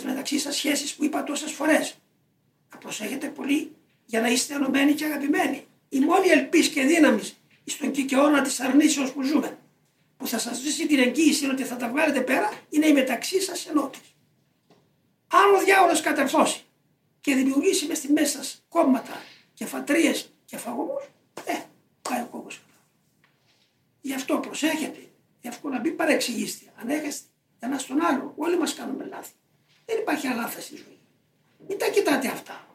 τι μεταξύ σας σχέσεις που είπα τόσες φορές. Να προσέχετε πολύ για να είστε ενωμένοι και αγαπημένοι. Η μόνη ελπίς και δύναμης στον κικαιώνα της αρνήσεως που ζούμε, που θα σας δώσει την εγγύηση ότι θα τα βγάλετε πέρα, είναι η μεταξύ σας ενότητα. Αν ο διάολος καταρθώσει και δημιουργήσει μες στη μέσα σας κόμματα και φατρίες και φαγωμούς, ε, πάει ο κόμπος. Γι' αυτό προσέχετε. Γι' αυτό να μην παρεξηγήσετε. Ανέχεστε ένα στον άλλο. Όλοι μας κάνουμε λάθη. Δεν υπάρχει αλάθα στη ζωή. Μην τα κοιτάτε αυτά.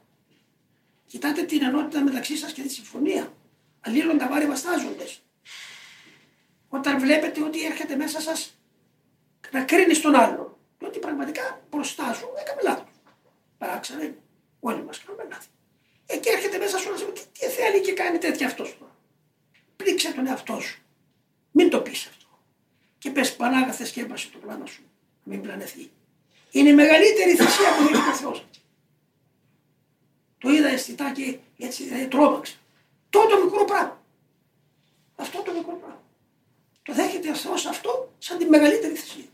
Κοιτάτε την ενότητα μεταξύ σας και τη συμφωνία. Αλλήλων τα βάρη βαστάζονται. Όταν βλέπετε ότι έρχεται μέσα σας να κρίνεις τον άλλο. Ότι πραγματικά προστάζουν, έκαμε λάθος. Παράξανε, όλοι μας κάνουμε λάθη. Εκεί έρχεται μέσα σου να σου πει τι θέλει και κάνει τέτοια αυτός τώρα. Πλήξε τον εαυτό σου. Μην το πεις αυτό. Και πες πανάγαθες και έπασε το πλάνο σου. Να μην πλανεθεί. Είναι η μεγαλύτερη θυσία που έχει ο Θεός. Το είδα αισθητά και έτσι δηλαδή τρόμαξα. Το μικρό πράγμα. Αυτό το μικρό πράγμα. Το δέχεται ο Θεός αυτό σαν τη μεγαλύτερη θυσία.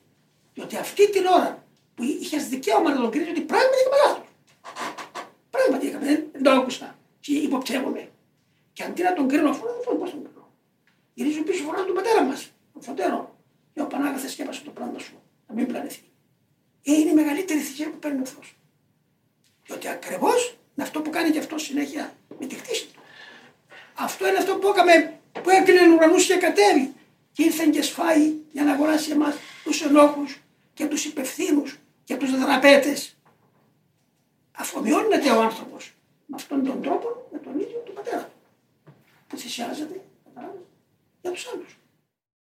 Διότι αυτή την ώρα που είχες δικαίωμα να τον κρίνεις ότι πράγματι είχαμε λάθος. Πράγματι είχαμε, δεν, το άκουσα και υποψεύομαι. Και αντί να τον κρίνω αυτό, δεν θέλω πώ τον κρίνω. Γυρίζω πίσω φορά του πατέρα μας, τον φωτέρο. Και ο Πανάγαθε σκέπασε το πράγμα σου, να μην πλανηθεί. Ε, είναι η μεγαλύτερη θυσία που παίρνει ο Θεός. Διότι ακριβώς είναι αυτό που κάνει και αυτό συνέχεια με τη χτίση του. Αυτό είναι αυτό που έκαμε, που έκλεινε ουρανούς και κατέβει. Και ήρθε και σφάει για να αγοράσει εμάς τους ενόχους και τους υπευθύνους και τους δραπέτες. Αφομοιώνεται ο άνθρωπος με αυτόν τον τρόπο με τον ίδιο του πατέρα. Που θυσιάζεται για τους άλλους.